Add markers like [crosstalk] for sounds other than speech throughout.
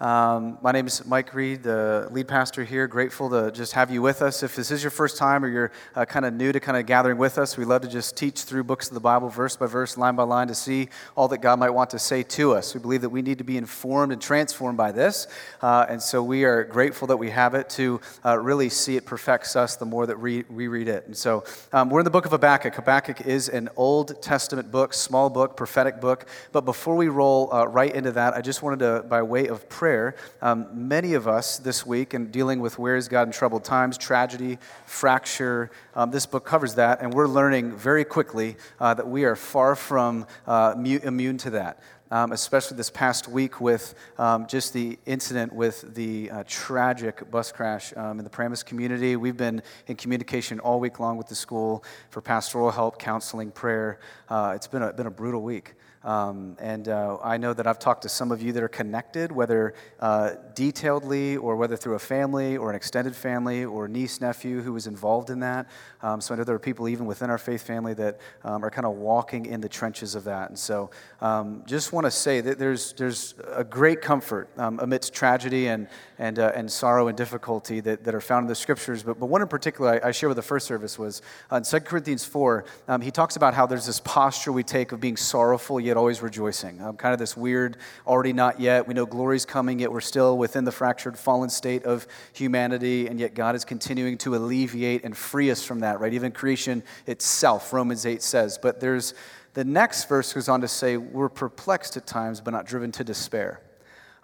Um, my name is Mike Reed, the lead pastor here. Grateful to just have you with us. If this is your first time or you're uh, kind of new to kind of gathering with us, we love to just teach through books of the Bible, verse by verse, line by line, to see all that God might want to say to us. We believe that we need to be informed and transformed by this, uh, and so we are grateful that we have it to uh, really see it perfects us the more that we, we read it. And so um, we're in the book of Habakkuk. Habakkuk is an Old Testament book, small book, prophetic book. But before we roll uh, right into that, I just wanted to, by way of prayer, prayer. Um, many of us this week, in dealing with where is God in troubled times, tragedy, fracture, um, this book covers that, and we're learning very quickly uh, that we are far from uh, immune to that. Um, especially this past week with um, just the incident with the uh, tragic bus crash um, in the Paramus community. We've been in communication all week long with the school for pastoral help, counseling, prayer. Uh, it's been a, been a brutal week. Um, and uh, I know that I've talked to some of you that are connected, whether uh, detailedly or whether through a family or an extended family or niece, nephew who was involved in that. Um, so I know there are people even within our faith family that um, are kind of walking in the trenches of that. And so um, just want to say that there's, there's a great comfort um, amidst tragedy and, and, uh, and sorrow and difficulty that, that are found in the scriptures. But, but one in particular I, I share with the first service was uh, in 2 Corinthians 4, um, he talks about how there's this posture we take of being sorrowful yet always rejoicing. Um, kind of this weird, already not yet. We know glory's coming, yet we're still within the fractured, fallen state of humanity, and yet God is continuing to alleviate and free us from that, right? Even creation itself, Romans 8 says. But there's the next verse goes on to say, We're perplexed at times, but not driven to despair.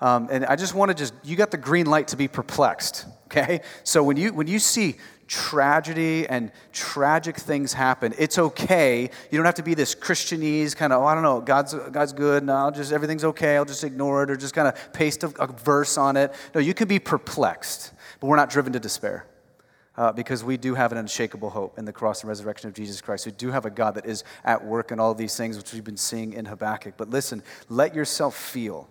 Um, and I just want to just, you got the green light to be perplexed, okay? So when you, when you see tragedy and tragic things happen. It's okay. You don't have to be this Christianese kind of, oh, I don't know, God's, God's good, no, I'll just, everything's okay, I'll just ignore it or just kind of paste a, a verse on it. No, you can be perplexed, but we're not driven to despair. Uh, because we do have an unshakable hope in the cross and resurrection of Jesus Christ. We do have a God that is at work in all these things, which we've been seeing in Habakkuk. But listen, let yourself feel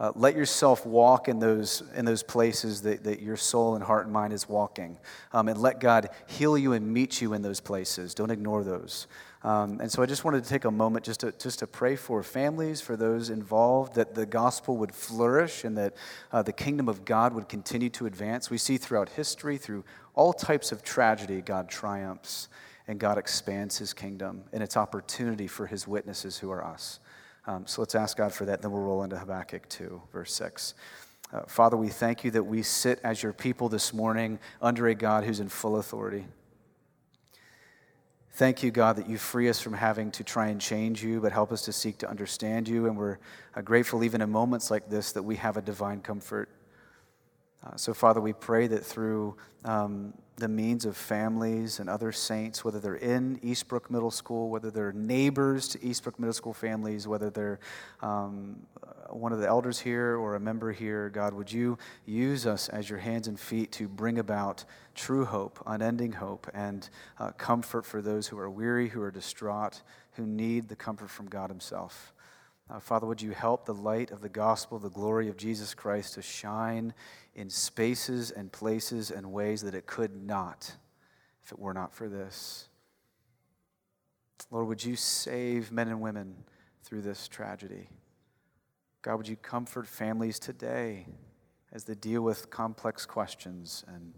uh, let yourself walk in those, in those places that, that your soul and heart and mind is walking. Um, and let God heal you and meet you in those places. Don't ignore those. Um, and so I just wanted to take a moment just to, just to pray for families, for those involved, that the gospel would flourish and that uh, the kingdom of God would continue to advance. We see throughout history, through all types of tragedy, God triumphs and God expands his kingdom and its opportunity for his witnesses who are us. Um, so let's ask God for that, then we'll roll into Habakkuk 2, verse 6. Uh, Father, we thank you that we sit as your people this morning under a God who's in full authority. Thank you, God, that you free us from having to try and change you, but help us to seek to understand you. And we're uh, grateful, even in moments like this, that we have a divine comfort. Uh, so, Father, we pray that through um, the means of families and other saints, whether they're in Eastbrook Middle School, whether they're neighbors to Eastbrook Middle School families, whether they're um, one of the elders here or a member here, God, would you use us as your hands and feet to bring about true hope, unending hope, and uh, comfort for those who are weary, who are distraught, who need the comfort from God Himself. Uh, Father, would you help the light of the gospel, the glory of Jesus Christ to shine in spaces and places and ways that it could not if it were not for this? Lord, would you save men and women through this tragedy? God, would you comfort families today as they deal with complex questions? And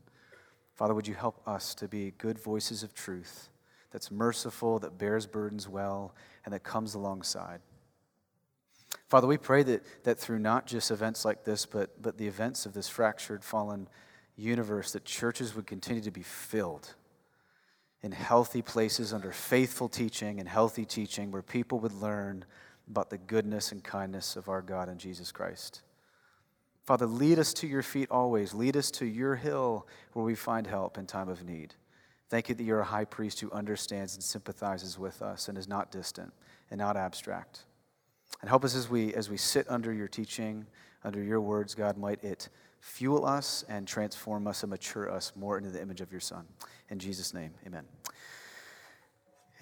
Father, would you help us to be good voices of truth that's merciful, that bears burdens well, and that comes alongside? Father, we pray that, that through not just events like this, but, but the events of this fractured, fallen universe, that churches would continue to be filled in healthy places under faithful teaching and healthy teaching where people would learn about the goodness and kindness of our God and Jesus Christ. Father, lead us to your feet always. Lead us to your hill where we find help in time of need. Thank you that you're a high priest who understands and sympathizes with us and is not distant and not abstract. And help us as we, as we sit under your teaching, under your words, God, might it fuel us and transform us and mature us more into the image of your Son. In Jesus' name, amen.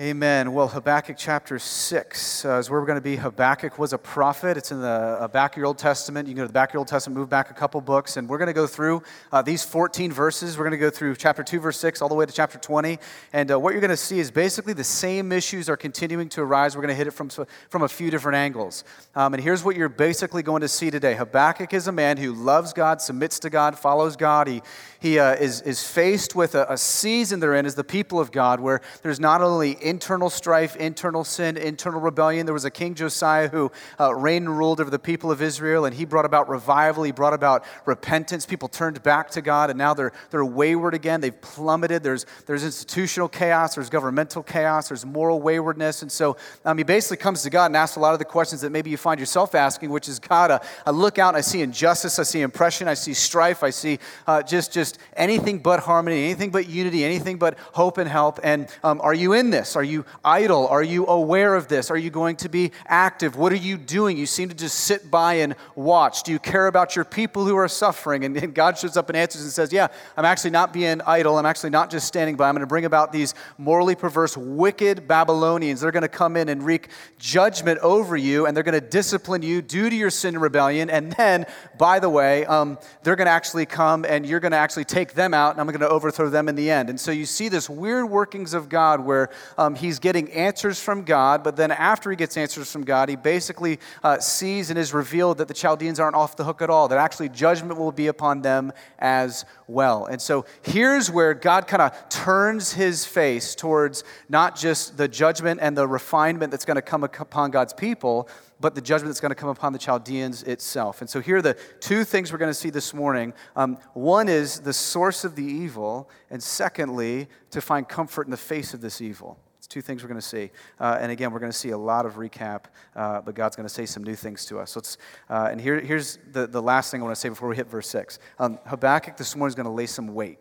Amen. Well, Habakkuk chapter 6 uh, is where we're going to be. Habakkuk was a prophet. It's in the uh, back of your Old Testament. You can go to the back of your Old Testament, move back a couple books, and we're going to go through uh, these 14 verses. We're going to go through chapter 2, verse 6, all the way to chapter 20. And uh, what you're going to see is basically the same issues are continuing to arise. We're going to hit it from, from a few different angles. Um, and here's what you're basically going to see today Habakkuk is a man who loves God, submits to God, follows God. He, he uh, is, is faced with a, a season they're in as the people of God where there's not only internal strife, internal sin, internal rebellion. There was a king Josiah who uh, reigned and ruled over the people of Israel, and he brought about revival. He brought about repentance. People turned back to God, and now they're, they're wayward again. They've plummeted. There's, there's institutional chaos, there's governmental chaos, there's moral waywardness. And so um, he basically comes to God and asks a lot of the questions that maybe you find yourself asking, which is God, uh, I look out and I see injustice, I see oppression, I see strife, I see uh, just, just anything but harmony, anything but unity, anything but hope and help. And um, are you in this? Are you idle? Are you aware of this? Are you going to be active? What are you doing? You seem to just sit by and watch. Do you care about your people who are suffering? And, and God shows up and answers and says, Yeah, I'm actually not being idle. I'm actually not just standing by. I'm going to bring about these morally perverse, wicked Babylonians. They're going to come in and wreak judgment over you, and they're going to discipline you due to your sin and rebellion. And then, by the way, um, they're going to actually come and you're going to actually take them out and I'm going to overthrow them in the end. And so you see this weird workings of God where um, he's getting answers from God, but then after he gets answers from God, he basically uh, sees and is revealed that the Chaldeans aren't off the hook at all, that actually judgment will be upon them as well. And so here's where God kind of turns his face towards not just the judgment and the refinement that's going to come upon God's people but the judgment that's going to come upon the Chaldeans itself. And so here are the two things we're going to see this morning. Um, one is the source of the evil, and secondly, to find comfort in the face of this evil. Two things we're going to see. Uh, and again, we're going to see a lot of recap, uh, but God's going to say some new things to us. Uh, and here, here's the, the last thing I want to say before we hit verse 6. Um, Habakkuk this morning is going to lay some weight.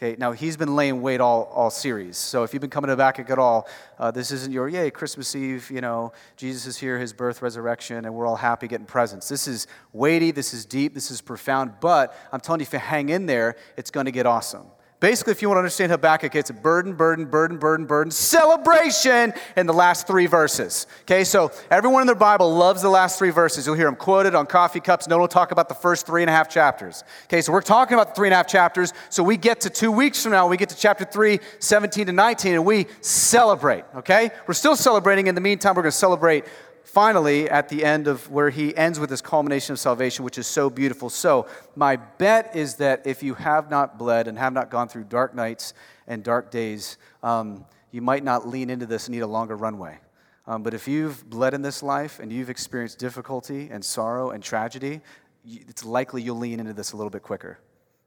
Okay, now he's been laying weight all, all series. So if you've been coming to Habakkuk at all, uh, this isn't your, yay, Christmas Eve, you know, Jesus is here, his birth, resurrection, and we're all happy getting presents. This is weighty, this is deep, this is profound, but I'm telling you, if you hang in there, it's going to get awesome. Basically, if you want to understand Habakkuk, it's burden, burden, burden, burden, burden, celebration in the last three verses. Okay, so everyone in their Bible loves the last three verses. You'll hear them quoted on coffee cups. No one will talk about the first three and a half chapters. Okay, so we're talking about the three and a half chapters. So we get to two weeks from now, we get to chapter 3, 17 to 19, and we celebrate. Okay, we're still celebrating. In the meantime, we're going to celebrate finally, at the end of where he ends with this culmination of salvation, which is so beautiful. So, my bet is that if you have not bled and have not gone through dark nights and dark days, um, you might not lean into this and need a longer runway. Um, but if you've bled in this life and you've experienced difficulty and sorrow and tragedy, it's likely you'll lean into this a little bit quicker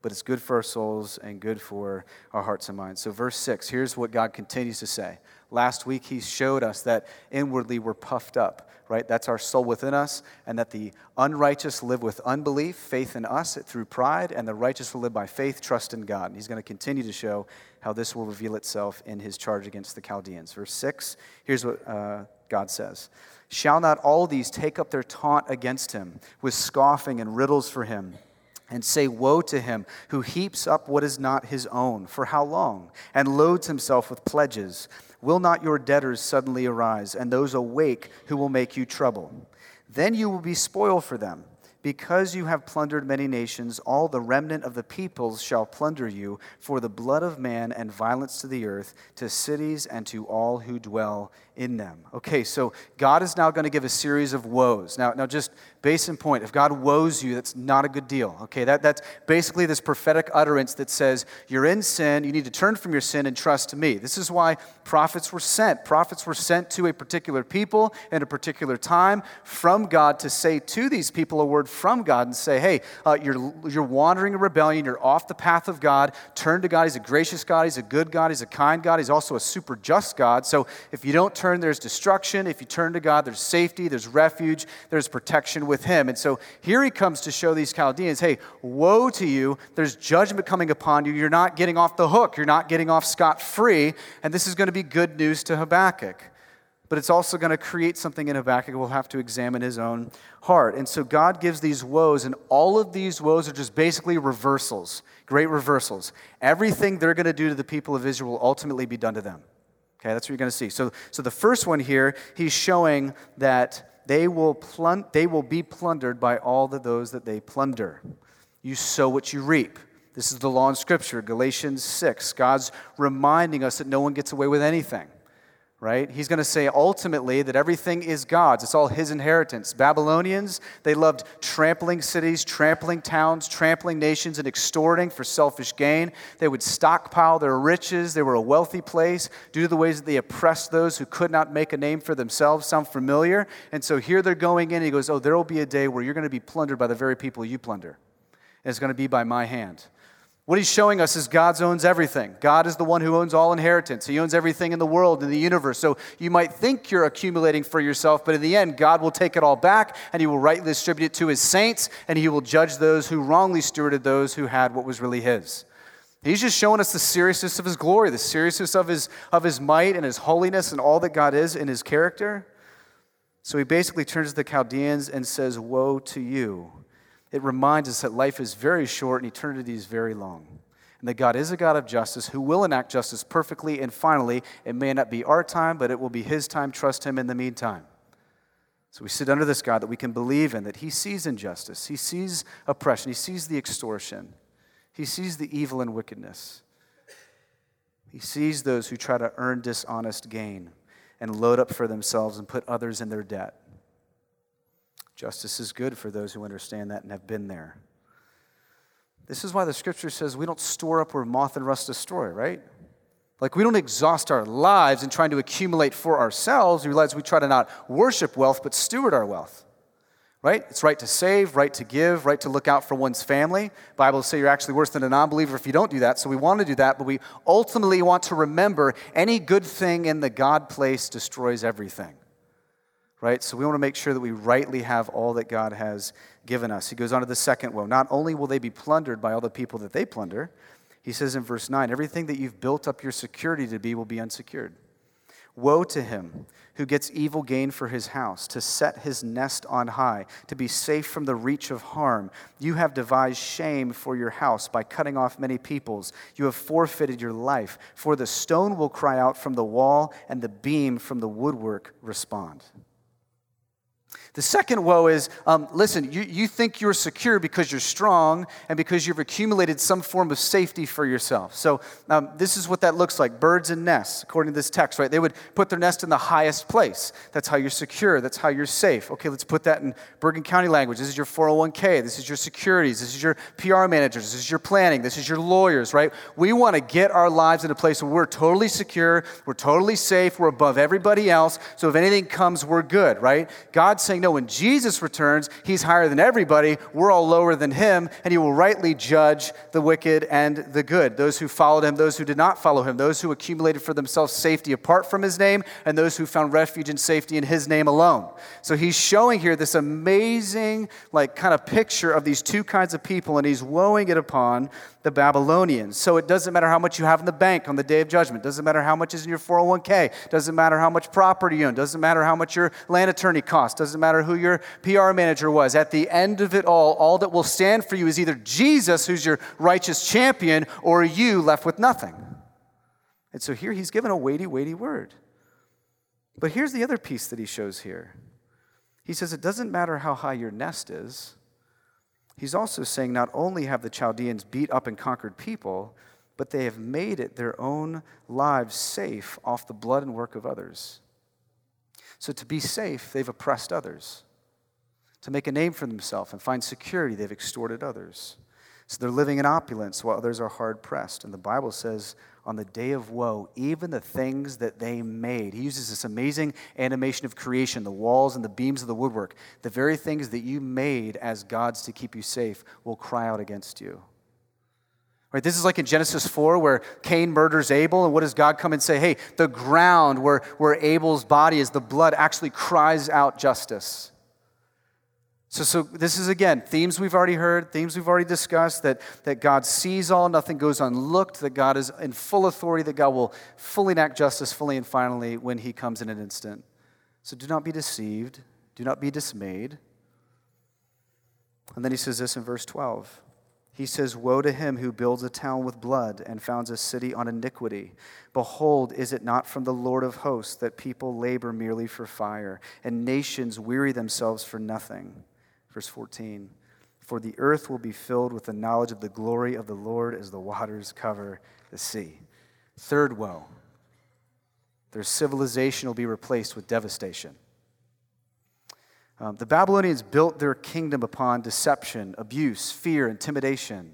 but it's good for our souls and good for our hearts and minds. So, verse 6, here's what God continues to say. Last week, He showed us that inwardly we're puffed up, right? That's our soul within us, and that the unrighteous live with unbelief, faith in us through pride, and the righteous will live by faith, trust in God. And He's going to continue to show how this will reveal itself in His charge against the Chaldeans. Verse 6, here's what uh, God says Shall not all these take up their taunt against Him with scoffing and riddles for Him? And say, Woe to him who heaps up what is not his own. For how long? And loads himself with pledges. Will not your debtors suddenly arise, and those awake who will make you trouble? Then you will be spoil for them. Because you have plundered many nations, all the remnant of the peoples shall plunder you for the blood of man and violence to the earth, to cities and to all who dwell in them. Okay, so God is now going to give a series of woes. Now, now just base in point, if God woes you, that's not a good deal. Okay, that, that's basically this prophetic utterance that says, You're in sin, you need to turn from your sin and trust to me. This is why prophets were sent. Prophets were sent to a particular people in a particular time from God to say to these people a word from God and say, Hey, uh, you're, you're wandering in rebellion, you're off the path of God, turn to God. He's a gracious God, He's a good God, He's a kind God, He's also a super just God. So if you don't turn, there's destruction. If you turn to God, there's safety, there's refuge, there's protection with Him. And so here He comes to show these Chaldeans hey, woe to you. There's judgment coming upon you. You're not getting off the hook, you're not getting off scot free. And this is going to be good news to Habakkuk but it's also going to create something in Habakkuk. We'll have to examine his own heart. And so God gives these woes, and all of these woes are just basically reversals, great reversals. Everything they're going to do to the people of Israel will ultimately be done to them. Okay, that's what you're going to see. So, so the first one here, he's showing that they will, plun- they will be plundered by all of those that they plunder. You sow what you reap. This is the law in Scripture, Galatians 6. God's reminding us that no one gets away with anything right? He's going to say ultimately that everything is God's. It's all his inheritance. Babylonians, they loved trampling cities, trampling towns, trampling nations, and extorting for selfish gain. They would stockpile their riches. They were a wealthy place due to the ways that they oppressed those who could not make a name for themselves. Sound familiar? And so here they're going in. he goes, Oh, there will be a day where you're going to be plundered by the very people you plunder. And it's going to be by my hand. What he's showing us is God owns everything. God is the one who owns all inheritance. He owns everything in the world, in the universe. So you might think you're accumulating for yourself, but in the end, God will take it all back and he will rightly distribute it to his saints and he will judge those who wrongly stewarded those who had what was really his. He's just showing us the seriousness of his glory, the seriousness of his, of his might and his holiness and all that God is in his character. So he basically turns to the Chaldeans and says, Woe to you it reminds us that life is very short and eternity is very long. And that God is a God of justice who will enact justice perfectly. And finally, it may not be our time, but it will be His time. Trust Him in the meantime. So we sit under this God that we can believe in, that He sees injustice, He sees oppression, He sees the extortion, He sees the evil and wickedness. He sees those who try to earn dishonest gain and load up for themselves and put others in their debt. Justice is good for those who understand that and have been there. This is why the scripture says we don't store up where moth and rust destroy, right? Like we don't exhaust our lives in trying to accumulate for ourselves. We realize we try to not worship wealth, but steward our wealth. Right? It's right to save, right to give, right to look out for one's family. Bible say you're actually worse than a non-believer if you don't do that. So we want to do that, but we ultimately want to remember any good thing in the God place destroys everything right? So we want to make sure that we rightly have all that God has given us. He goes on to the second woe. Not only will they be plundered by all the people that they plunder, he says in verse 9, everything that you've built up your security to be will be unsecured. Woe to him who gets evil gain for his house, to set his nest on high, to be safe from the reach of harm. You have devised shame for your house by cutting off many peoples. You have forfeited your life, for the stone will cry out from the wall, and the beam from the woodwork respond. The second woe is um, listen, you, you think you're secure because you're strong and because you've accumulated some form of safety for yourself. So, um, this is what that looks like birds and nests, according to this text, right? They would put their nest in the highest place. That's how you're secure. That's how you're safe. Okay, let's put that in Bergen County language. This is your 401k. This is your securities. This is your PR managers. This is your planning. This is your lawyers, right? We want to get our lives in a place where we're totally secure, we're totally safe, we're above everybody else. So, if anything comes, we're good, right? God's saying, no, when Jesus returns, he's higher than everybody. We're all lower than him, and he will rightly judge the wicked and the good, those who followed him, those who did not follow him, those who accumulated for themselves safety apart from his name, and those who found refuge and safety in his name alone. So he's showing here this amazing, like, kind of picture of these two kinds of people, and he's woeing it upon the Babylonians. So it doesn't matter how much you have in the bank on the day of judgment. Doesn't matter how much is in your 401k. Doesn't matter how much property you own. Doesn't matter how much your land attorney costs. Doesn't matter who your PR manager was. At the end of it all, all that will stand for you is either Jesus, who's your righteous champion, or you left with nothing. And so here he's given a weighty, weighty word. But here's the other piece that he shows here. He says it doesn't matter how high your nest is. He's also saying not only have the Chaldeans beat up and conquered people, but they have made it their own lives safe off the blood and work of others. So to be safe, they've oppressed others. To make a name for themselves and find security, they've extorted others. So they're living in opulence while others are hard pressed. And the Bible says on the day of woe, even the things that they made. He uses this amazing animation of creation, the walls and the beams of the woodwork. The very things that you made as gods to keep you safe will cry out against you. Right, this is like in Genesis 4 where Cain murders Abel, and what does God come and say? Hey, the ground where, where Abel's body is, the blood actually cries out justice. So, so this is again themes we've already heard, themes we've already discussed that, that God sees all, nothing goes unlooked, that God is in full authority, that God will fully enact justice fully and finally when He comes in an instant. So do not be deceived, do not be dismayed. And then he says this in verse 12 He says, Woe to him who builds a town with blood and founds a city on iniquity. Behold, is it not from the Lord of hosts that people labor merely for fire, and nations weary themselves for nothing? Verse 14 For the earth will be filled with the knowledge of the glory of the Lord as the waters cover the sea. Third woe their civilization will be replaced with devastation. Um, the Babylonians built their kingdom upon deception, abuse, fear, intimidation,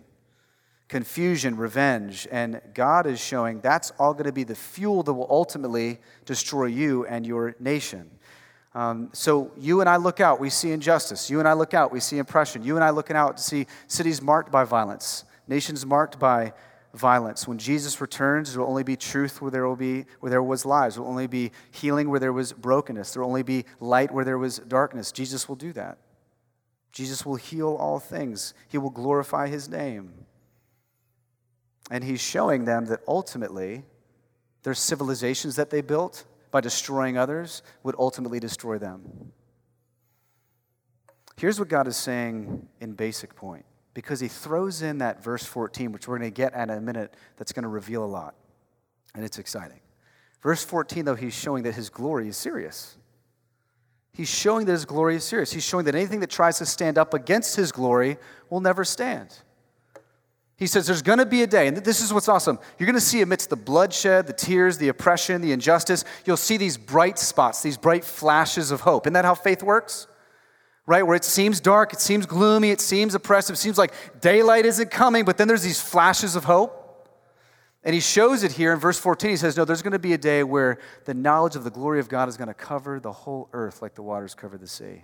confusion, revenge. And God is showing that's all going to be the fuel that will ultimately destroy you and your nation. Um, so you and I look out, we see injustice. You and I look out, we see oppression. You and I looking out to see cities marked by violence, nations marked by violence. When Jesus returns, there will only be truth where there will be where there was lies. There will only be healing where there was brokenness. There will only be light where there was darkness. Jesus will do that. Jesus will heal all things. He will glorify his name. And he's showing them that ultimately their civilizations that they built by destroying others would ultimately destroy them. Here's what God is saying in basic point because he throws in that verse 14, which we're going to get at in a minute, that's going to reveal a lot. And it's exciting. Verse 14, though, he's showing that his glory is serious. He's showing that his glory is serious. He's showing that anything that tries to stand up against his glory will never stand. He says there's going to be a day, and this is what's awesome. You're going to see amidst the bloodshed, the tears, the oppression, the injustice, you'll see these bright spots, these bright flashes of hope. Isn't that how faith works? right? Where it seems dark, it seems gloomy, it seems oppressive, it seems like daylight isn't coming, but then there's these flashes of hope. And he shows it here in verse 14. He says, No, there's going to be a day where the knowledge of the glory of God is going to cover the whole earth like the waters cover the sea.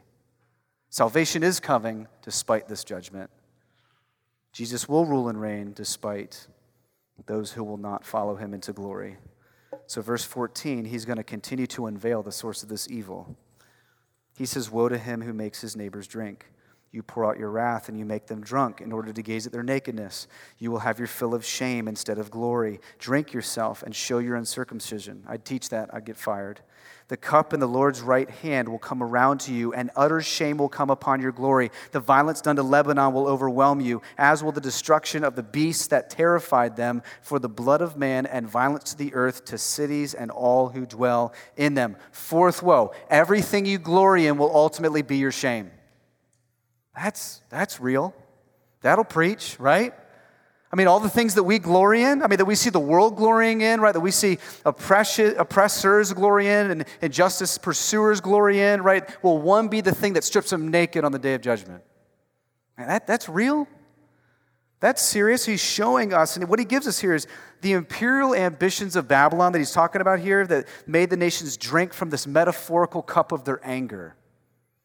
Salvation is coming despite this judgment. Jesus will rule and reign despite those who will not follow him into glory. So, verse 14, he's going to continue to unveil the source of this evil. He says, Woe to him who makes his neighbors drink. You pour out your wrath and you make them drunk in order to gaze at their nakedness. You will have your fill of shame instead of glory. Drink yourself and show your uncircumcision. I'd teach that, I'd get fired. The cup in the Lord's right hand will come around to you, and utter shame will come upon your glory. The violence done to Lebanon will overwhelm you, as will the destruction of the beasts that terrified them, for the blood of man and violence to the earth, to cities and all who dwell in them. Fourth woe everything you glory in will ultimately be your shame. That's, that's real. That'll preach, right? I mean, all the things that we glory in, I mean, that we see the world glorying in, right? That we see oppressors glory in and injustice pursuers glory in, right? Will one be the thing that strips them naked on the day of judgment? Man, that, that's real. That's serious. He's showing us, and what he gives us here is the imperial ambitions of Babylon that he's talking about here that made the nations drink from this metaphorical cup of their anger.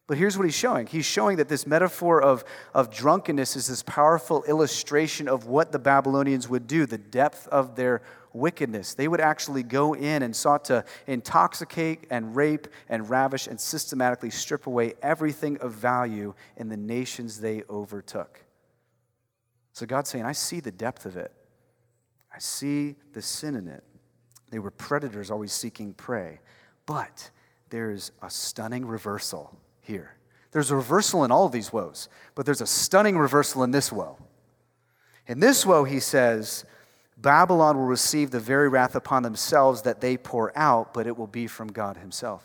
But here's what he's showing he's showing that this metaphor of, of drunkenness is this powerful illustration of what the Babylonians would do, the depth of their wickedness. They would actually go in and sought to intoxicate and rape and ravish and systematically strip away everything of value in the nations they overtook. So God's saying, I see the depth of it, I see the sin in it. They were predators always seeking prey. But there's a stunning reversal here. There's a reversal in all of these woes, but there's a stunning reversal in this woe. In this woe, he says, Babylon will receive the very wrath upon themselves that they pour out, but it will be from God Himself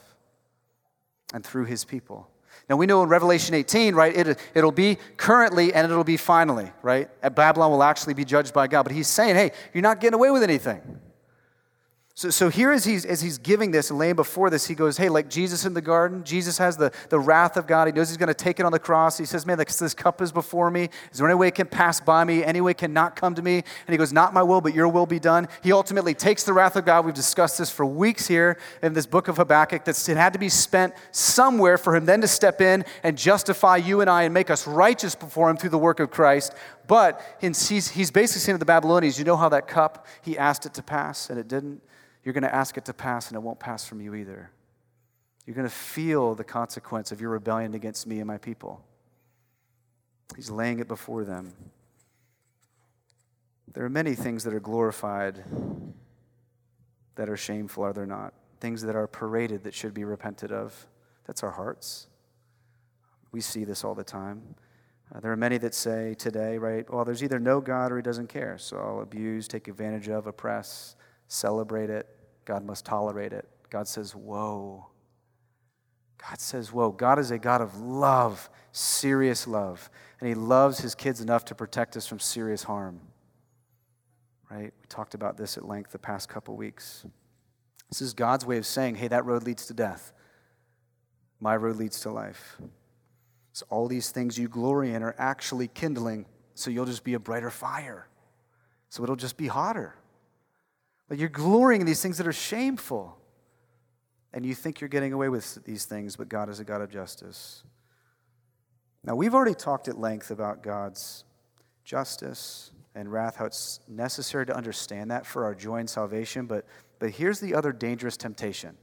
and through His people. Now we know in Revelation 18, right, it, it'll be currently and it'll be finally, right? Babylon will actually be judged by God. But he's saying, hey, you're not getting away with anything. So, so here, as he's, as he's giving this and laying before this, he goes, Hey, like Jesus in the garden, Jesus has the, the wrath of God. He knows he's going to take it on the cross. He says, Man, this, this cup is before me. Is there any way it can pass by me? Any way it cannot come to me? And he goes, Not my will, but your will be done. He ultimately takes the wrath of God. We've discussed this for weeks here in this book of Habakkuk that it had to be spent somewhere for him then to step in and justify you and I and make us righteous before him through the work of Christ. But he's, he's basically saying to the Babylonians, You know how that cup, he asked it to pass and it didn't? You're going to ask it to pass and it won't pass from you either. You're going to feel the consequence of your rebellion against me and my people. He's laying it before them. There are many things that are glorified that are shameful, are there not? Things that are paraded that should be repented of. That's our hearts. We see this all the time. Uh, there are many that say today, right, well, there's either no God or he doesn't care. So I'll abuse, take advantage of, oppress, celebrate it. God must tolerate it. God says, whoa. God says, whoa. God is a God of love, serious love. And he loves his kids enough to protect us from serious harm. Right? We talked about this at length the past couple weeks. This is God's way of saying, hey, that road leads to death. My road leads to life. So all these things you glory in are actually kindling, so you'll just be a brighter fire. So it'll just be hotter. Like you're glorying in these things that are shameful. And you think you're getting away with these things, but God is a God of justice. Now, we've already talked at length about God's justice and wrath, how it's necessary to understand that for our joy and salvation. But, but here's the other dangerous temptation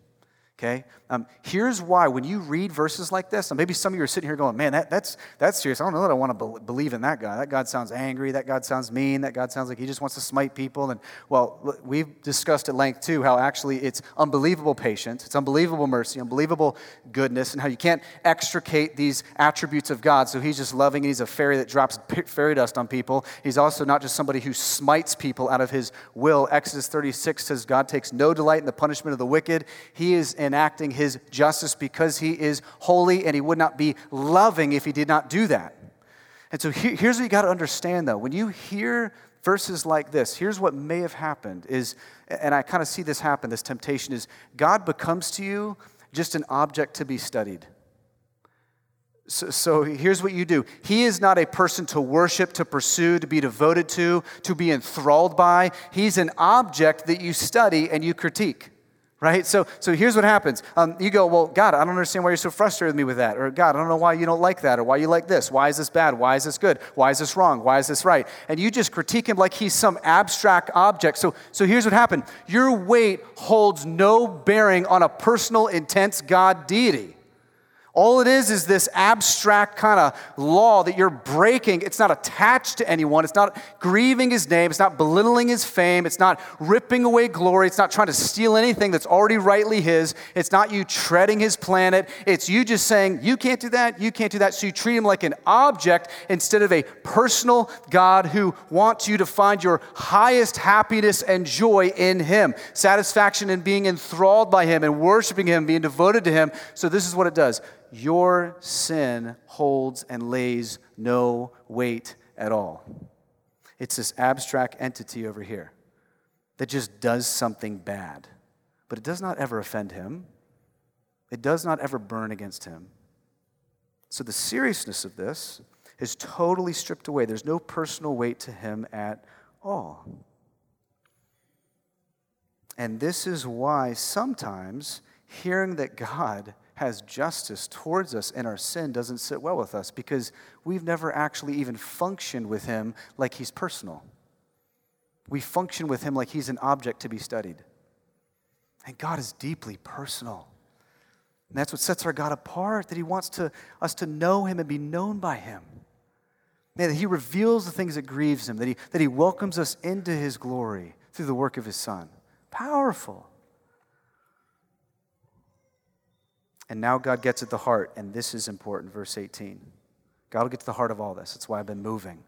Okay? Um, here's why when you read verses like this, and maybe some of you are sitting here going, man, that, that's, that's serious. I don't know that I want to be- believe in that God. That God sounds angry. That God sounds mean. That God sounds like he just wants to smite people. And, well, we've discussed at length, too, how actually it's unbelievable patience, it's unbelievable mercy, unbelievable goodness, and how you can't extricate these attributes of God. So he's just loving, and he's a fairy that drops fairy dust on people. He's also not just somebody who smites people out of his will. Exodus 36 says God takes no delight in the punishment of the wicked. He is an enacting his justice because he is holy and he would not be loving if he did not do that. And so here's what you got to understand though. When you hear verses like this, here's what may have happened is, and I kind of see this happen, this temptation is God becomes to you just an object to be studied. So, so, here's what you do He is not a person to worship, to pursue, to be devoted to, to be enthralled by. He's an object that you study and you critique right? So, so here's what happens. Um, you go, well, God, I don't understand why you're so frustrated with me with that. Or, God, I don't know why you don't like that. Or why you like this. Why is this bad? Why is this good? Why is this wrong? Why is this right? And you just critique him like he's some abstract object. So, so here's what happened your weight holds no bearing on a personal, intense God deity. All it is is this abstract kind of law that you're breaking. It's not attached to anyone. It's not grieving his name. It's not belittling his fame. It's not ripping away glory. It's not trying to steal anything that's already rightly his. It's not you treading his planet. It's you just saying, you can't do that, you can't do that. So you treat him like an object instead of a personal God who wants you to find your highest happiness and joy in him, satisfaction in being enthralled by him and worshiping him, being devoted to him. So this is what it does your sin holds and lays no weight at all. It's this abstract entity over here that just does something bad, but it does not ever offend him. It does not ever burn against him. So the seriousness of this is totally stripped away. There's no personal weight to him at all. And this is why sometimes hearing that God has justice towards us and our sin doesn't sit well with us because we've never actually even functioned with him like he's personal. We function with him like he's an object to be studied. And God is deeply personal. And that's what sets our God apart, that he wants to, us to know him and be known by him. Man, that he reveals the things that grieves him, that he, that he welcomes us into his glory through the work of his son. Powerful. And now God gets at the heart, and this is important, verse 18. God will get to the heart of all this. That's why I've been moving.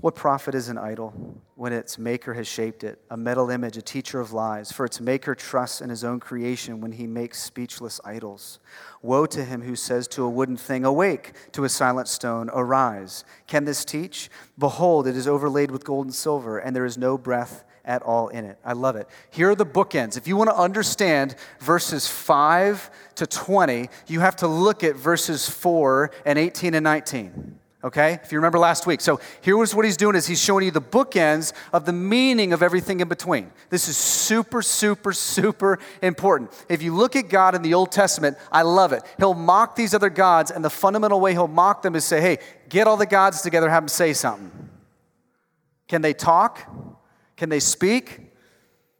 What profit is an idol when its maker has shaped it, a metal image, a teacher of lies? For its maker trusts in his own creation when he makes speechless idols. Woe to him who says to a wooden thing, Awake, to a silent stone, Arise. Can this teach? Behold, it is overlaid with gold and silver, and there is no breath at all in it. I love it. Here are the bookends. If you want to understand verses 5 to 20, you have to look at verses 4 and 18 and 19 okay? If you remember last week. So here was what he's doing is he's showing you the bookends of the meaning of everything in between. This is super super super important. If you look at god in the old testament i love it. He'll mock these other gods and the fundamental way he'll mock them is say hey get all the gods together have them say something. Can they talk can they speak?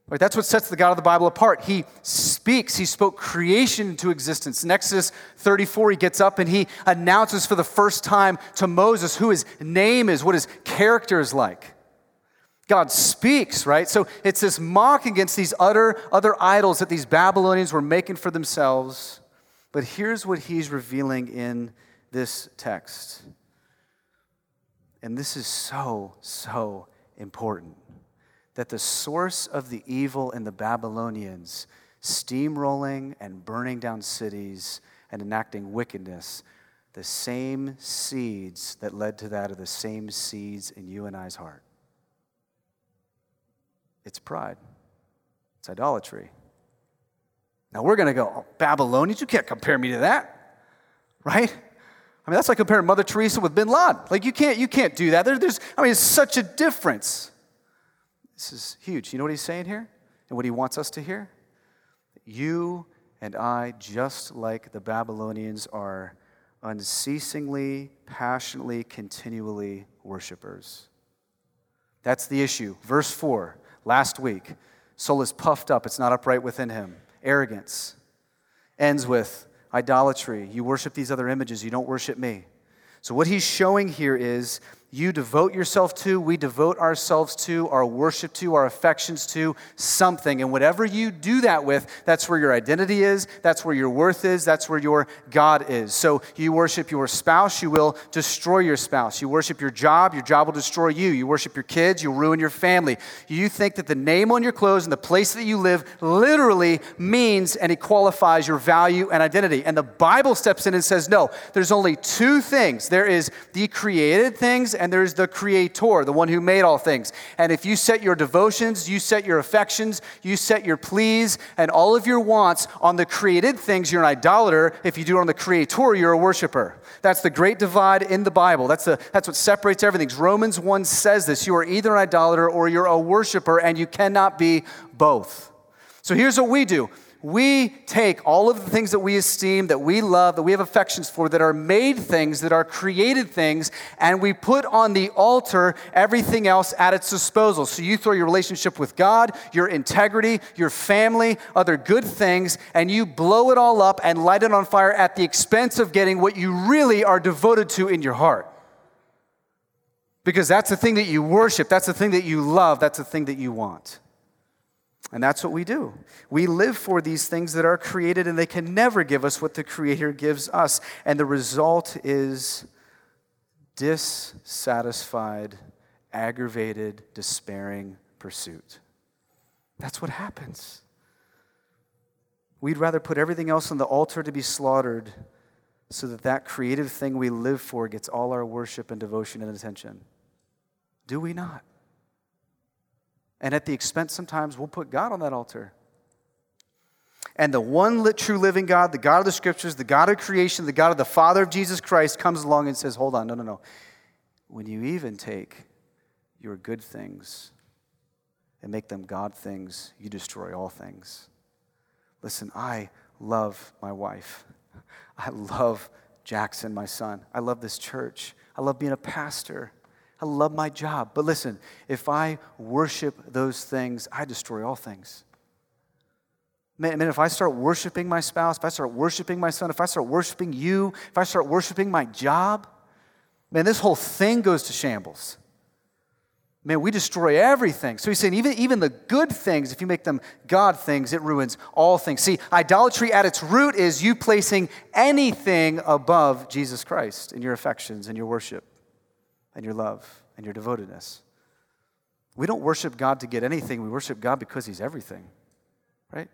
Right, that's what sets the God of the Bible apart. He speaks. He spoke creation into existence. In Exodus 34, he gets up and he announces for the first time to Moses who his name is, what his character is like. God speaks, right? So it's this mock against these other, other idols that these Babylonians were making for themselves. But here's what he's revealing in this text. And this is so, so important that the source of the evil in the Babylonians, steamrolling and burning down cities and enacting wickedness, the same seeds that led to that are the same seeds in you and I's heart. It's pride, it's idolatry. Now we're going to go, oh, Babylonians, you can't compare me to that, right? I mean, that's like comparing Mother Teresa with Bin Laden. Like, you can't, you can't do that. There, there's, I mean, it's such a difference. This is huge. You know what he's saying here? And what he wants us to hear? You and I, just like the Babylonians, are unceasingly, passionately, continually worshipers. That's the issue. Verse 4, last week. Soul is puffed up, it's not upright within him. Arrogance. Ends with idolatry. You worship these other images, you don't worship me. So, what he's showing here is you devote yourself to, we devote ourselves to, our worship to, our affections to something. And whatever you do that with, that's where your identity is, that's where your worth is, that's where your God is. So you worship your spouse, you will destroy your spouse. You worship your job, your job will destroy you. You worship your kids, you'll ruin your family. You think that the name on your clothes and the place that you live literally means and it qualifies your value and identity. And the Bible steps in and says, no, there's only two things there is the created things and there's the creator, the one who made all things. And if you set your devotions, you set your affections, you set your pleas, and all of your wants on the created things, you're an idolater. If you do it on the creator, you're a worshiper. That's the great divide in the Bible. That's, the, that's what separates everything. Romans 1 says this you are either an idolater or you're a worshiper, and you cannot be both. So here's what we do we take all of the things that we esteem, that we love, that we have affections for, that are made things, that are created things, and we put on the altar everything else at its disposal. So you throw your relationship with God, your integrity, your family, other good things, and you blow it all up and light it on fire at the expense of getting what you really are devoted to in your heart. Because that's the thing that you worship, that's the thing that you love, that's the thing that you want. And that's what we do. We live for these things that are created, and they can never give us what the Creator gives us. And the result is dissatisfied, aggravated, despairing pursuit. That's what happens. We'd rather put everything else on the altar to be slaughtered so that that creative thing we live for gets all our worship and devotion and attention. Do we not? And at the expense, sometimes we'll put God on that altar. And the one true living God, the God of the scriptures, the God of creation, the God of the Father of Jesus Christ comes along and says, Hold on, no, no, no. When you even take your good things and make them God things, you destroy all things. Listen, I love my wife. [laughs] I love Jackson, my son. I love this church. I love being a pastor. I love my job. But listen, if I worship those things, I destroy all things. Man, man, if I start worshiping my spouse, if I start worshiping my son, if I start worshiping you, if I start worshiping my job, man, this whole thing goes to shambles. Man, we destroy everything. So he's saying even, even the good things, if you make them God things, it ruins all things. See, idolatry at its root is you placing anything above Jesus Christ in your affections and your worship and your love and your devotedness. We don't worship God to get anything, we worship God because He's everything, right?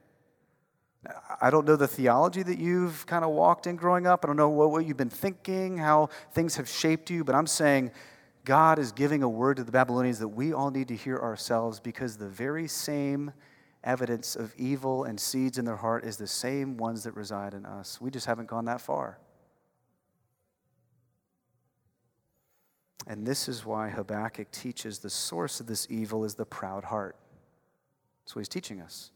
I don't know the theology that you've kind of walked in growing up. I don't know what, what you've been thinking, how things have shaped you, but I'm saying God is giving a word to the Babylonians that we all need to hear ourselves because the very same evidence of evil and seeds in their heart is the same ones that reside in us. We just haven't gone that far. And this is why Habakkuk teaches the source of this evil is the proud heart. That's what he's teaching us.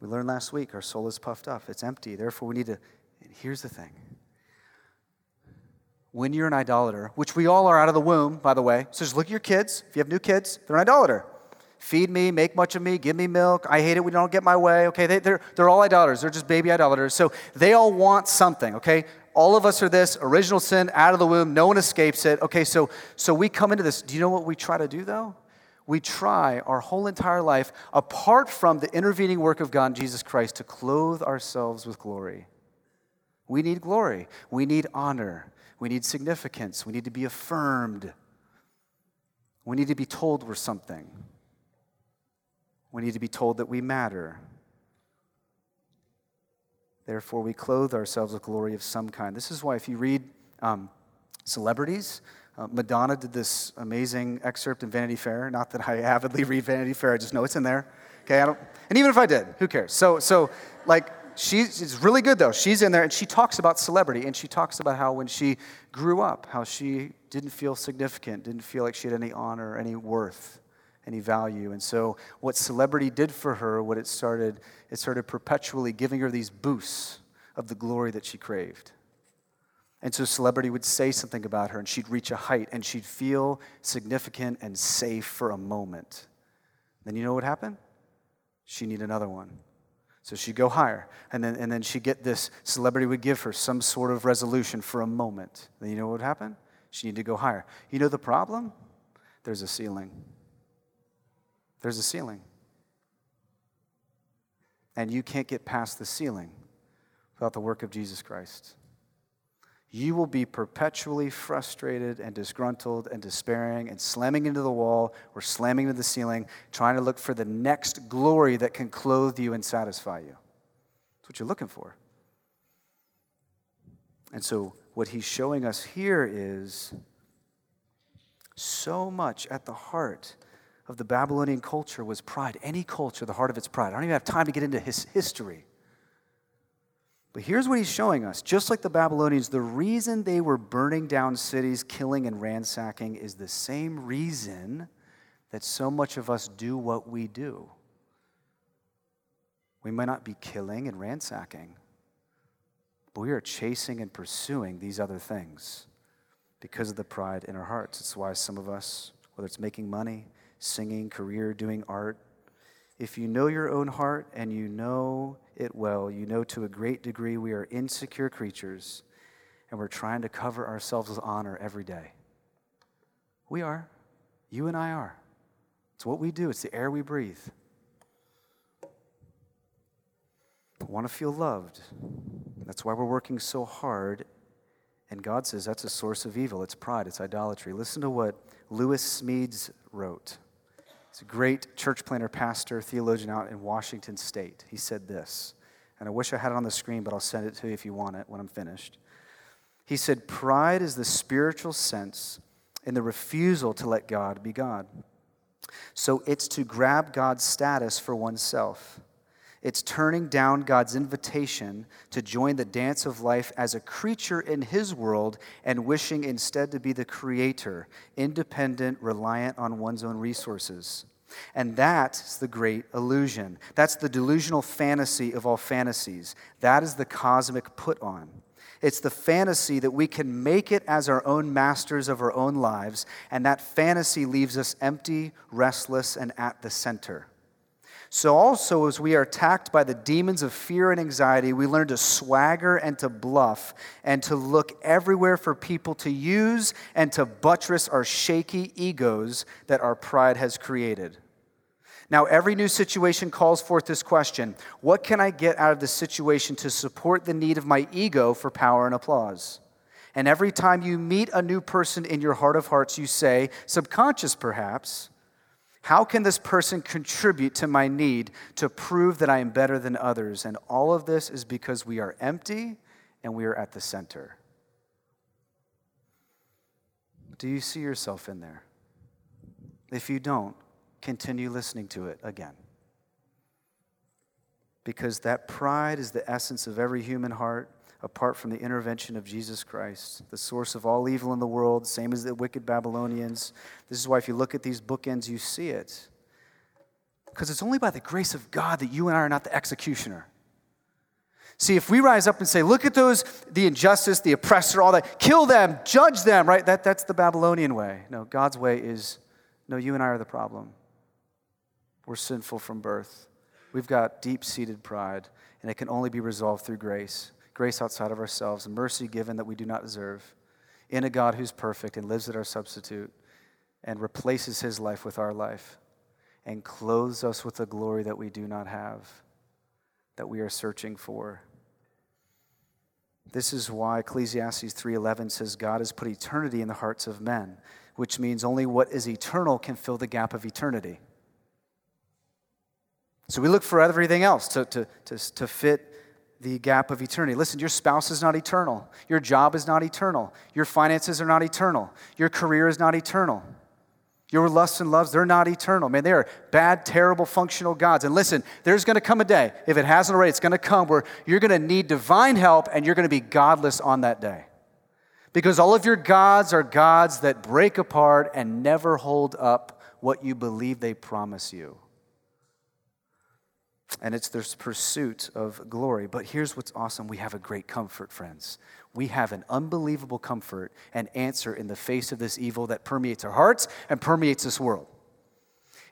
We learned last week our soul is puffed up, it's empty. Therefore, we need to. And here's the thing when you're an idolater, which we all are out of the womb, by the way, so just look at your kids. If you have new kids, they're an idolater. Feed me, make much of me, give me milk. I hate it when don't get my way. Okay, they, they're, they're all idolaters. They're just baby idolaters. So they all want something, okay? All of us are this original sin out of the womb no one escapes it okay so so we come into this do you know what we try to do though we try our whole entire life apart from the intervening work of god jesus christ to clothe ourselves with glory We need glory. We need honor. We need significance. We need to be affirmed. We need to be told we're something. We need to be told that we matter. Therefore, we clothe ourselves with glory of some kind. This is why, if you read um, celebrities, uh, Madonna did this amazing excerpt in Vanity Fair. Not that I avidly read Vanity Fair, I just know it's in there. Okay, I don't, and even if I did, who cares? So, so like, she's it's really good though. She's in there and she talks about celebrity and she talks about how when she grew up, how she didn't feel significant, didn't feel like she had any honor, any worth, any value. And so, what celebrity did for her, what it started, it started perpetually giving her these boosts of the glory that she craved. And so, celebrity would say something about her and she'd reach a height and she'd feel significant and safe for a moment. Then, you know what happened? She needed another one. So she'd go higher. And then, and then she'd get this celebrity would give her some sort of resolution for a moment. Then you know what would happen? She needed to go higher. You know the problem? There's a ceiling. There's a ceiling. And you can't get past the ceiling without the work of Jesus Christ you will be perpetually frustrated and disgruntled and despairing and slamming into the wall or slamming into the ceiling, trying to look for the next glory that can clothe you and satisfy you. That's what you're looking for. And so, what he's showing us here is so much at the heart of the Babylonian culture was pride. Any culture, the heart of its pride. I don't even have time to get into his history. But here's what he's showing us. Just like the Babylonians, the reason they were burning down cities, killing and ransacking is the same reason that so much of us do what we do. We might not be killing and ransacking, but we are chasing and pursuing these other things because of the pride in our hearts. It's why some of us, whether it's making money, singing, career, doing art, if you know your own heart and you know it well, you know to a great degree we are insecure creatures and we're trying to cover ourselves with honor every day. We are. You and I are. It's what we do, it's the air we breathe. I want to feel loved. That's why we're working so hard. And God says that's a source of evil. It's pride, it's idolatry. Listen to what Lewis Smedes wrote. He's a great church planter, pastor, theologian out in Washington State. He said this, and I wish I had it on the screen, but I'll send it to you if you want it when I'm finished. He said, Pride is the spiritual sense in the refusal to let God be God. So it's to grab God's status for oneself. It's turning down God's invitation to join the dance of life as a creature in His world and wishing instead to be the creator, independent, reliant on one's own resources. And that's the great illusion. That's the delusional fantasy of all fantasies. That is the cosmic put on. It's the fantasy that we can make it as our own masters of our own lives, and that fantasy leaves us empty, restless, and at the center. So, also, as we are attacked by the demons of fear and anxiety, we learn to swagger and to bluff and to look everywhere for people to use and to buttress our shaky egos that our pride has created. Now, every new situation calls forth this question What can I get out of the situation to support the need of my ego for power and applause? And every time you meet a new person in your heart of hearts, you say, subconscious perhaps, how can this person contribute to my need to prove that I am better than others? And all of this is because we are empty and we are at the center. Do you see yourself in there? If you don't, continue listening to it again. Because that pride is the essence of every human heart apart from the intervention of Jesus Christ, the source of all evil in the world, same as the wicked Babylonians. This is why, if you look at these bookends, you see it. Because it's only by the grace of God that you and I are not the executioner. See, if we rise up and say, look at those, the injustice, the oppressor, all that, kill them, judge them, right? That, that's the Babylonian way. No, God's way is, no, you and I are the problem. We're sinful from birth. We've got deep seated pride, and it can only be resolved through grace grace outside of ourselves, mercy given that we do not deserve, in a God who's perfect and lives as our substitute and replaces his life with our life and clothes us with a glory that we do not have, that we are searching for. This is why Ecclesiastes 3:11 says God has put eternity in the hearts of men, which means only what is eternal can fill the gap of eternity. So we look for everything else to, to, to, to fit the gap of eternity. Listen, your spouse is not eternal. Your job is not eternal. Your finances are not eternal. Your career is not eternal. Your lusts and loves, they're not eternal. Man, they are bad, terrible, functional gods. And listen, there's going to come a day, if it hasn't already, it's going to come where you're going to need divine help and you're going to be godless on that day. Because all of your gods are gods that break apart and never hold up what you believe they promise you and it's this pursuit of glory. But here's what's awesome we have a great comfort, friends. We have an unbelievable comfort and answer in the face of this evil that permeates our hearts and permeates this world.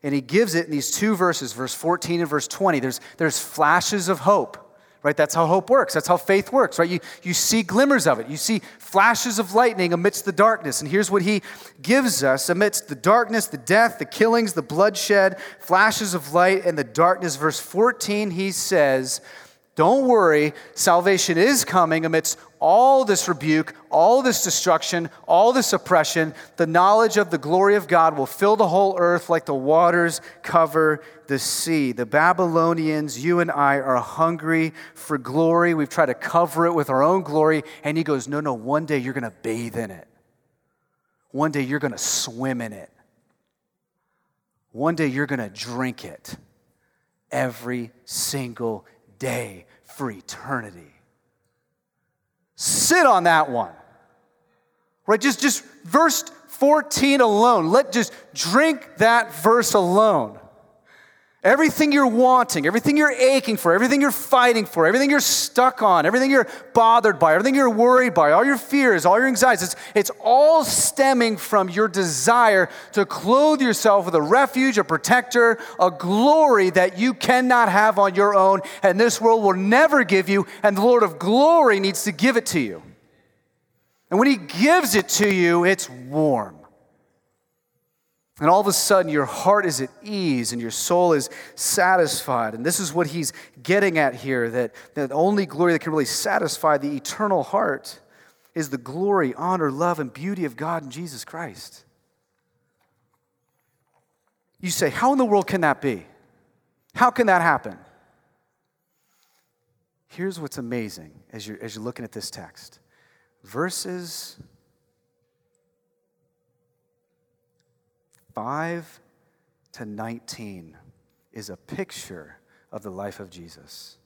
And he gives it in these two verses, verse 14 and verse 20. There's, there's flashes of hope right? That's how hope works. That's how faith works, right? You, you see glimmers of it. You see flashes of lightning amidst the darkness. And here's what he gives us amidst the darkness, the death, the killings, the bloodshed, flashes of light, and the darkness. Verse 14, he says, don't worry, salvation is coming amidst all this rebuke, all this destruction, all this oppression. The knowledge of the glory of God will fill the whole earth like the waters cover the sea. The Babylonians, you and I, are hungry for glory. We've tried to cover it with our own glory. And he goes, No, no, one day you're going to bathe in it. One day you're going to swim in it. One day you're going to drink it every single day for eternity. Sit on that one. Right? Just, just verse 14 alone. Let just drink that verse alone. Everything you're wanting, everything you're aching for, everything you're fighting for, everything you're stuck on, everything you're bothered by, everything you're worried by, all your fears, all your anxieties, it's, it's all stemming from your desire to clothe yourself with a refuge, a protector, a glory that you cannot have on your own, and this world will never give you, and the Lord of glory needs to give it to you. And when He gives it to you, it's warm. And all of a sudden, your heart is at ease and your soul is satisfied. And this is what he's getting at here that, that only glory that can really satisfy the eternal heart is the glory, honor, love, and beauty of God in Jesus Christ. You say, How in the world can that be? How can that happen? Here's what's amazing as you're, as you're looking at this text verses 5 to 19 is a picture of the life of Jesus.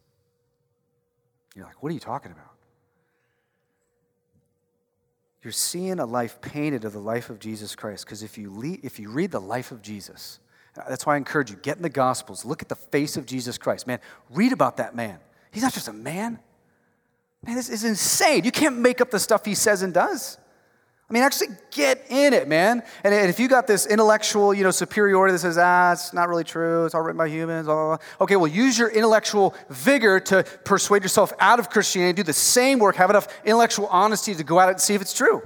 You're like, what are you talking about? You're seeing a life painted of the life of Jesus Christ. Because if, you le- if you read the life of Jesus, that's why I encourage you get in the Gospels, look at the face of Jesus Christ. Man, read about that man. He's not just a man. Man, this is insane. You can't make up the stuff he says and does. I mean, actually get in it, man. And if you got this intellectual, you know, superiority that says, ah, it's not really true, it's all written by humans, blah, blah, blah. okay, well, use your intellectual vigor to persuade yourself out of Christianity, do the same work, have enough intellectual honesty to go out and see if it's true.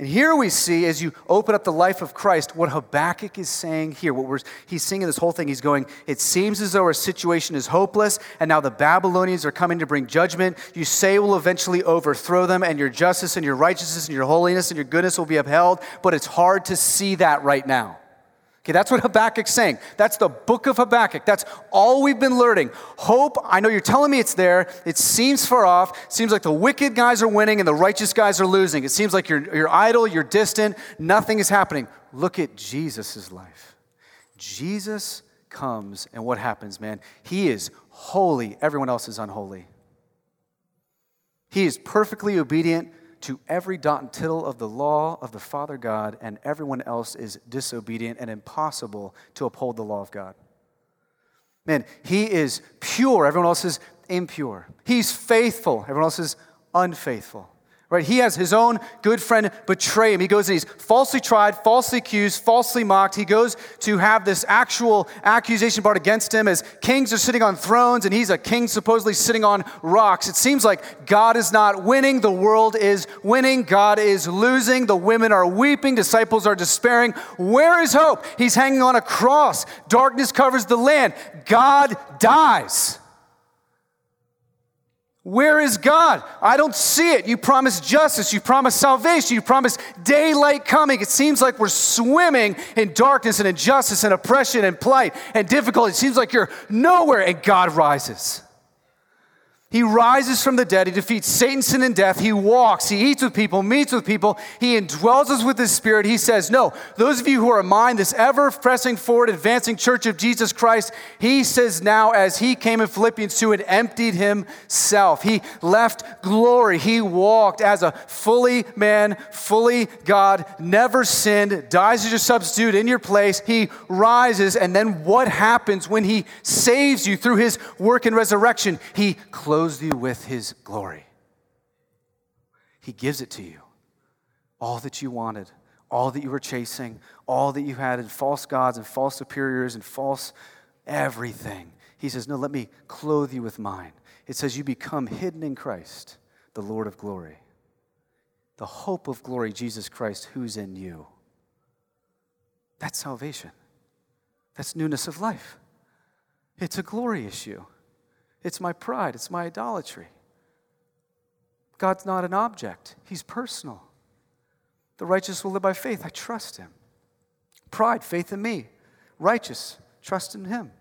And here we see, as you open up the life of Christ, what Habakkuk is saying here. What we're, he's singing this whole thing. He's going, It seems as though our situation is hopeless, and now the Babylonians are coming to bring judgment. You say will eventually overthrow them, and your justice and your righteousness and your holiness and your goodness will be upheld, but it's hard to see that right now. Okay, that's what Habakkuk's saying. That's the book of Habakkuk. That's all we've been learning. Hope, I know you're telling me it's there. It seems far off. It seems like the wicked guys are winning and the righteous guys are losing. It seems like you're, you're idle, you're distant, nothing is happening. Look at Jesus' life. Jesus comes, and what happens, man? He is holy, everyone else is unholy. He is perfectly obedient to every dot and tittle of the law of the Father God, and everyone else is disobedient and impossible to uphold the law of God. Man, he is pure, everyone else is impure. He's faithful, everyone else is unfaithful right? He has his own good friend betray him. He goes and he's falsely tried, falsely accused, falsely mocked. He goes to have this actual accusation brought against him as kings are sitting on thrones and he's a king supposedly sitting on rocks. It seems like God is not winning, the world is winning, God is losing, the women are weeping, disciples are despairing. Where is hope? He's hanging on a cross, darkness covers the land, God dies. Where is God? I don't see it. You promise justice. You promise salvation. You promise daylight coming. It seems like we're swimming in darkness and injustice and oppression and plight and difficulty. It seems like you're nowhere, and God rises. He rises from the dead. He defeats Satan, sin, and death. He walks. He eats with people, meets with people. He indwells us with his spirit. He says, No, those of you who are mine, this ever pressing forward, advancing church of Jesus Christ, he says now, as he came in Philippians 2 and emptied himself, he left glory. He walked as a fully man, fully God, never sinned, dies as your substitute in your place. He rises. And then what happens when he saves you through his work and resurrection? He closes clothes you with his glory. He gives it to you. All that you wanted, all that you were chasing, all that you had in false gods and false superiors and false everything. He says, No, let me clothe you with mine. It says, You become hidden in Christ, the Lord of glory. The hope of glory, Jesus Christ, who's in you. That's salvation. That's newness of life. It's a glory issue. It's my pride, it's my idolatry. God's not an object, He's personal. The righteous will live by faith. I trust Him. Pride, faith in me. Righteous, trust in Him.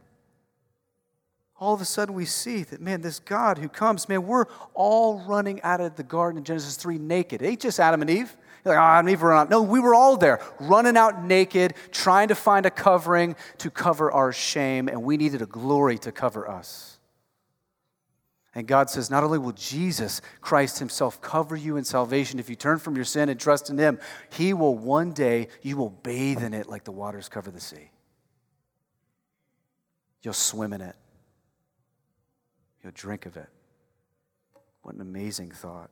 All of a sudden, we see that, man, this God who comes, man, we're all running out of the garden in Genesis 3 naked. It ain't just Adam and Eve. You're like, oh, Adam and Eve were out. No, we were all there, running out naked, trying to find a covering to cover our shame, and we needed a glory to cover us. And God says, not only will Jesus Christ Himself cover you in salvation if you turn from your sin and trust in Him, He will one day, you will bathe in it like the waters cover the sea. You'll swim in it, you'll drink of it. What an amazing thought.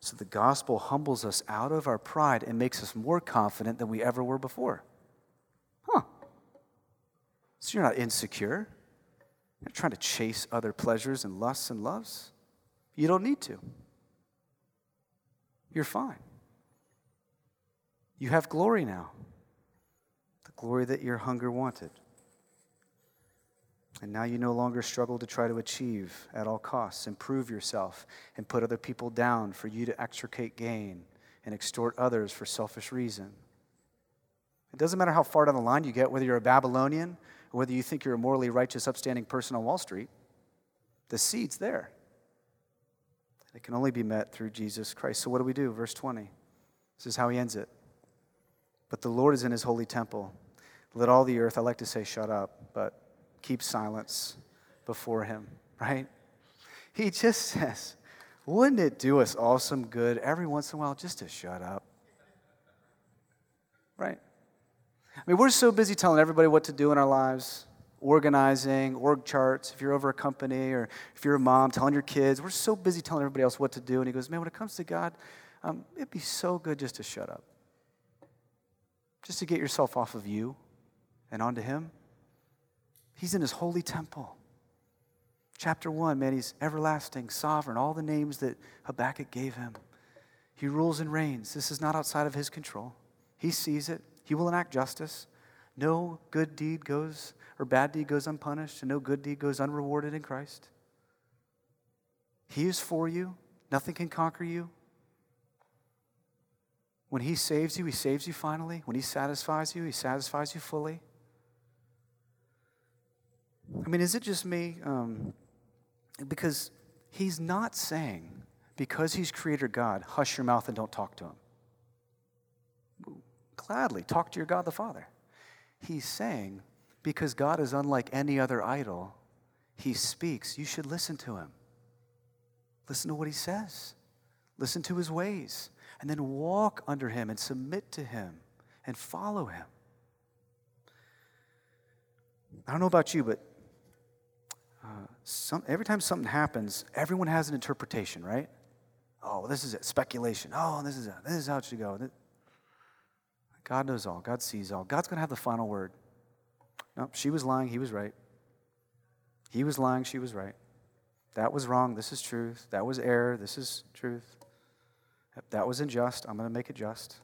So the gospel humbles us out of our pride and makes us more confident than we ever were before. Huh. So you're not insecure. You're trying to chase other pleasures and lusts and loves. You don't need to. You're fine. You have glory now, the glory that your hunger wanted. And now you no longer struggle to try to achieve at all costs, improve yourself, and put other people down for you to extricate gain and extort others for selfish reason. It doesn't matter how far down the line you get, whether you're a Babylonian or whether you think you're a morally righteous, upstanding person on Wall Street, the seed's there. It can only be met through Jesus Christ. So, what do we do? Verse 20. This is how he ends it. But the Lord is in his holy temple. Let all the earth, I like to say shut up, but keep silence before him, right? He just says, wouldn't it do us all some good every once in a while just to shut up? Right? I mean, we're so busy telling everybody what to do in our lives, organizing, org charts, if you're over a company or if you're a mom, telling your kids. We're so busy telling everybody else what to do. And he goes, Man, when it comes to God, um, it'd be so good just to shut up, just to get yourself off of you and onto Him. He's in His holy temple. Chapter 1, man, He's everlasting, sovereign, all the names that Habakkuk gave Him. He rules and reigns. This is not outside of His control. He sees it. He will enact justice. No good deed goes, or bad deed goes unpunished, and no good deed goes unrewarded in Christ. He is for you. Nothing can conquer you. When He saves you, He saves you finally. When He satisfies you, He satisfies you fully. I mean, is it just me? Um, because He's not saying, because He's Creator God, hush your mouth and don't talk to Him. Gladly talk to your God the Father. He's saying, because God is unlike any other idol, he speaks. You should listen to him. Listen to what he says, listen to his ways, and then walk under him and submit to him and follow him. I don't know about you, but uh, some, every time something happens, everyone has an interpretation, right? Oh, this is it, speculation. Oh, this is it. This is how it should go. God knows all. God sees all. God's going to have the final word. No, she was lying. He was right. He was lying. She was right. That was wrong. This is truth. That was error. This is truth. That was unjust. I'm going to make it just.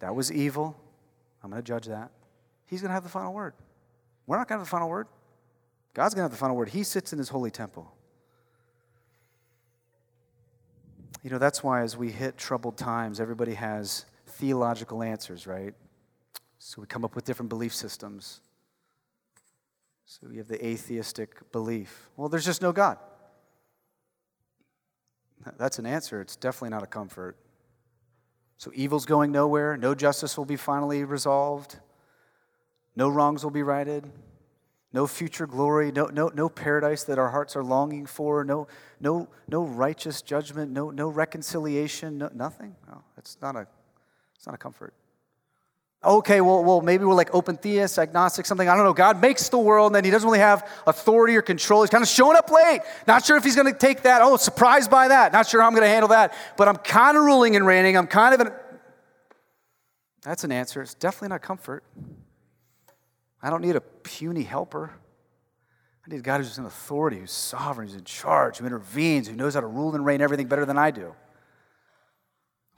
That was evil. I'm going to judge that. He's going to have the final word. We're not going to have the final word. God's going to have the final word. He sits in his holy temple. You know, that's why as we hit troubled times, everybody has theological answers, right? So we come up with different belief systems. So you have the atheistic belief. Well, there's just no God. That's an answer. It's definitely not a comfort. So evil's going nowhere. No justice will be finally resolved. No wrongs will be righted. No future glory. No, no, no paradise that our hearts are longing for. No, no, no righteous judgment. No, no reconciliation. No, nothing. No, it's not a, it's not a comfort. Okay, well, well, maybe we're like open theists, agnostic, something. I don't know. God makes the world, and then He doesn't really have authority or control. He's kind of showing up late. Not sure if He's going to take that. Oh, surprised by that. Not sure how I'm going to handle that. But I'm kind of ruling and reigning. I'm kind of. An... That's an answer. It's definitely not comfort. I don't need a puny helper. I need a God who's in authority, who's sovereign, who's in charge, who intervenes, who knows how to rule and reign everything better than I do.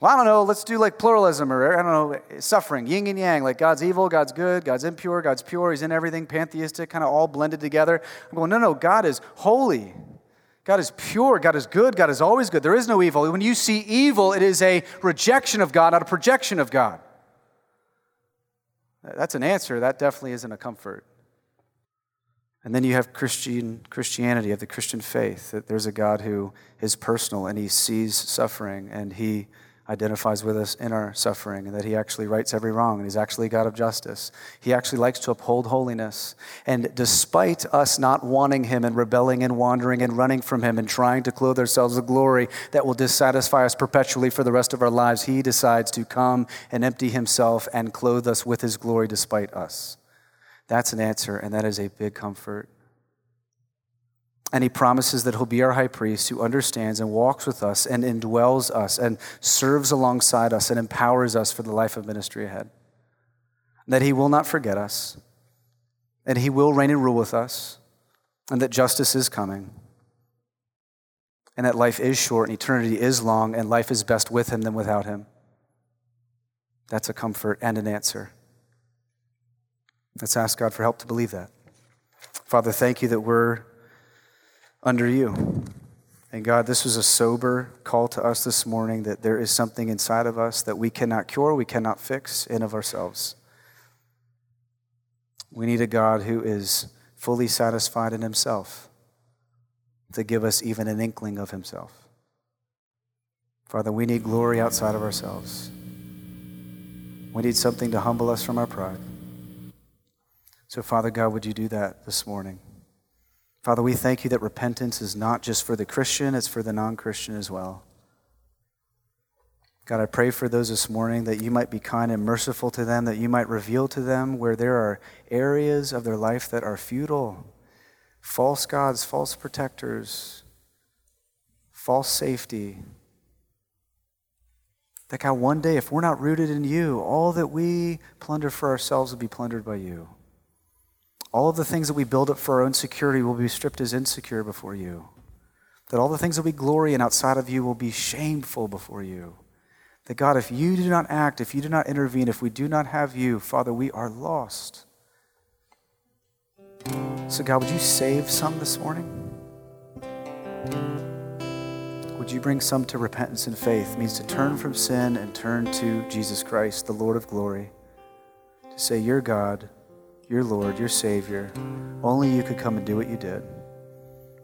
Well, I don't know, let's do like pluralism or, I don't know, suffering, yin and yang, like God's evil, God's good, God's impure, God's pure, He's in everything, pantheistic, kind of all blended together. I'm going, no, no, God is holy. God is pure. God is good. God is always good. There is no evil. When you see evil, it is a rejection of God, not a projection of God. That's an answer. That definitely isn't a comfort. And then you have Christian Christianity, of the Christian faith, that there's a God who is personal and he sees suffering and he identifies with us in our suffering and that he actually rights every wrong and he's actually God of justice. He actually likes to uphold holiness. And despite us not wanting him and rebelling and wandering and running from him and trying to clothe ourselves with glory that will dissatisfy us perpetually for the rest of our lives, he decides to come and empty himself and clothe us with his glory despite us. That's an answer, and that is a big comfort. And he promises that he'll be our high priest who understands and walks with us and indwells us and serves alongside us and empowers us for the life of ministry ahead. That he will not forget us, and he will reign and rule with us, and that justice is coming, and that life is short and eternity is long, and life is best with him than without him. That's a comfort and an answer. Let's ask God for help to believe that. Father, thank you that we're under you. And God, this was a sober call to us this morning that there is something inside of us that we cannot cure, we cannot fix in of ourselves. We need a God who is fully satisfied in himself to give us even an inkling of himself. Father, we need glory outside of ourselves. We need something to humble us from our pride. So, Father God, would you do that this morning? Father, we thank you that repentance is not just for the Christian, it's for the non Christian as well. God, I pray for those this morning that you might be kind and merciful to them, that you might reveal to them where there are areas of their life that are futile, false gods, false protectors, false safety. That God, one day, if we're not rooted in you, all that we plunder for ourselves will be plundered by you. All of the things that we build up for our own security will be stripped as insecure before you. That all the things that we glory in outside of you will be shameful before you. That God, if you do not act, if you do not intervene, if we do not have you, Father, we are lost. So, God, would you save some this morning? Would you bring some to repentance and faith? It means to turn from sin and turn to Jesus Christ, the Lord of glory. To say, You're God your Lord, your Savior. Only you could come and do what you did.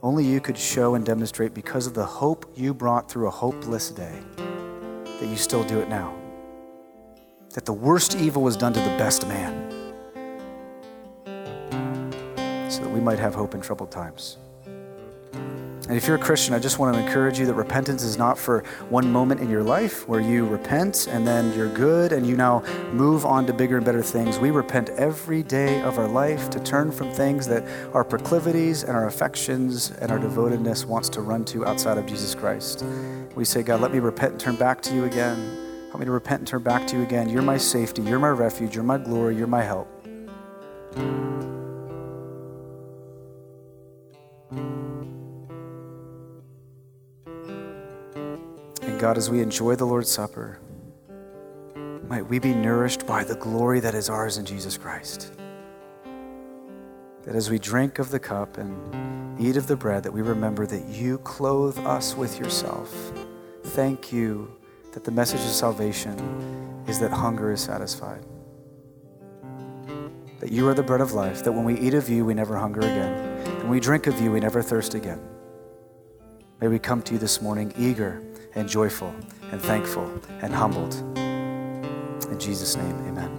Only you could show and demonstrate because of the hope you brought through a hopeless day that you still do it now. That the worst evil was done to the best man so that we might have hope in troubled times. And if you're a Christian, I just want to encourage you that repentance is not for one moment in your life where you repent and then you're good and you now move on to bigger and better things. We repent every day of our life to turn from things that our proclivities and our affections and our devotedness wants to run to outside of Jesus Christ. We say, God, let me repent and turn back to you again. Help me to repent and turn back to you again. You're my safety. You're my refuge. You're my glory. You're my help. God, as we enjoy the Lord's Supper, might we be nourished by the glory that is ours in Jesus Christ. That as we drink of the cup and eat of the bread, that we remember that you clothe us with yourself. Thank you that the message of salvation is that hunger is satisfied. That you are the bread of life, that when we eat of you, we never hunger again. And when we drink of you, we never thirst again. May we come to you this morning eager and joyful and thankful and humbled. In Jesus' name, amen.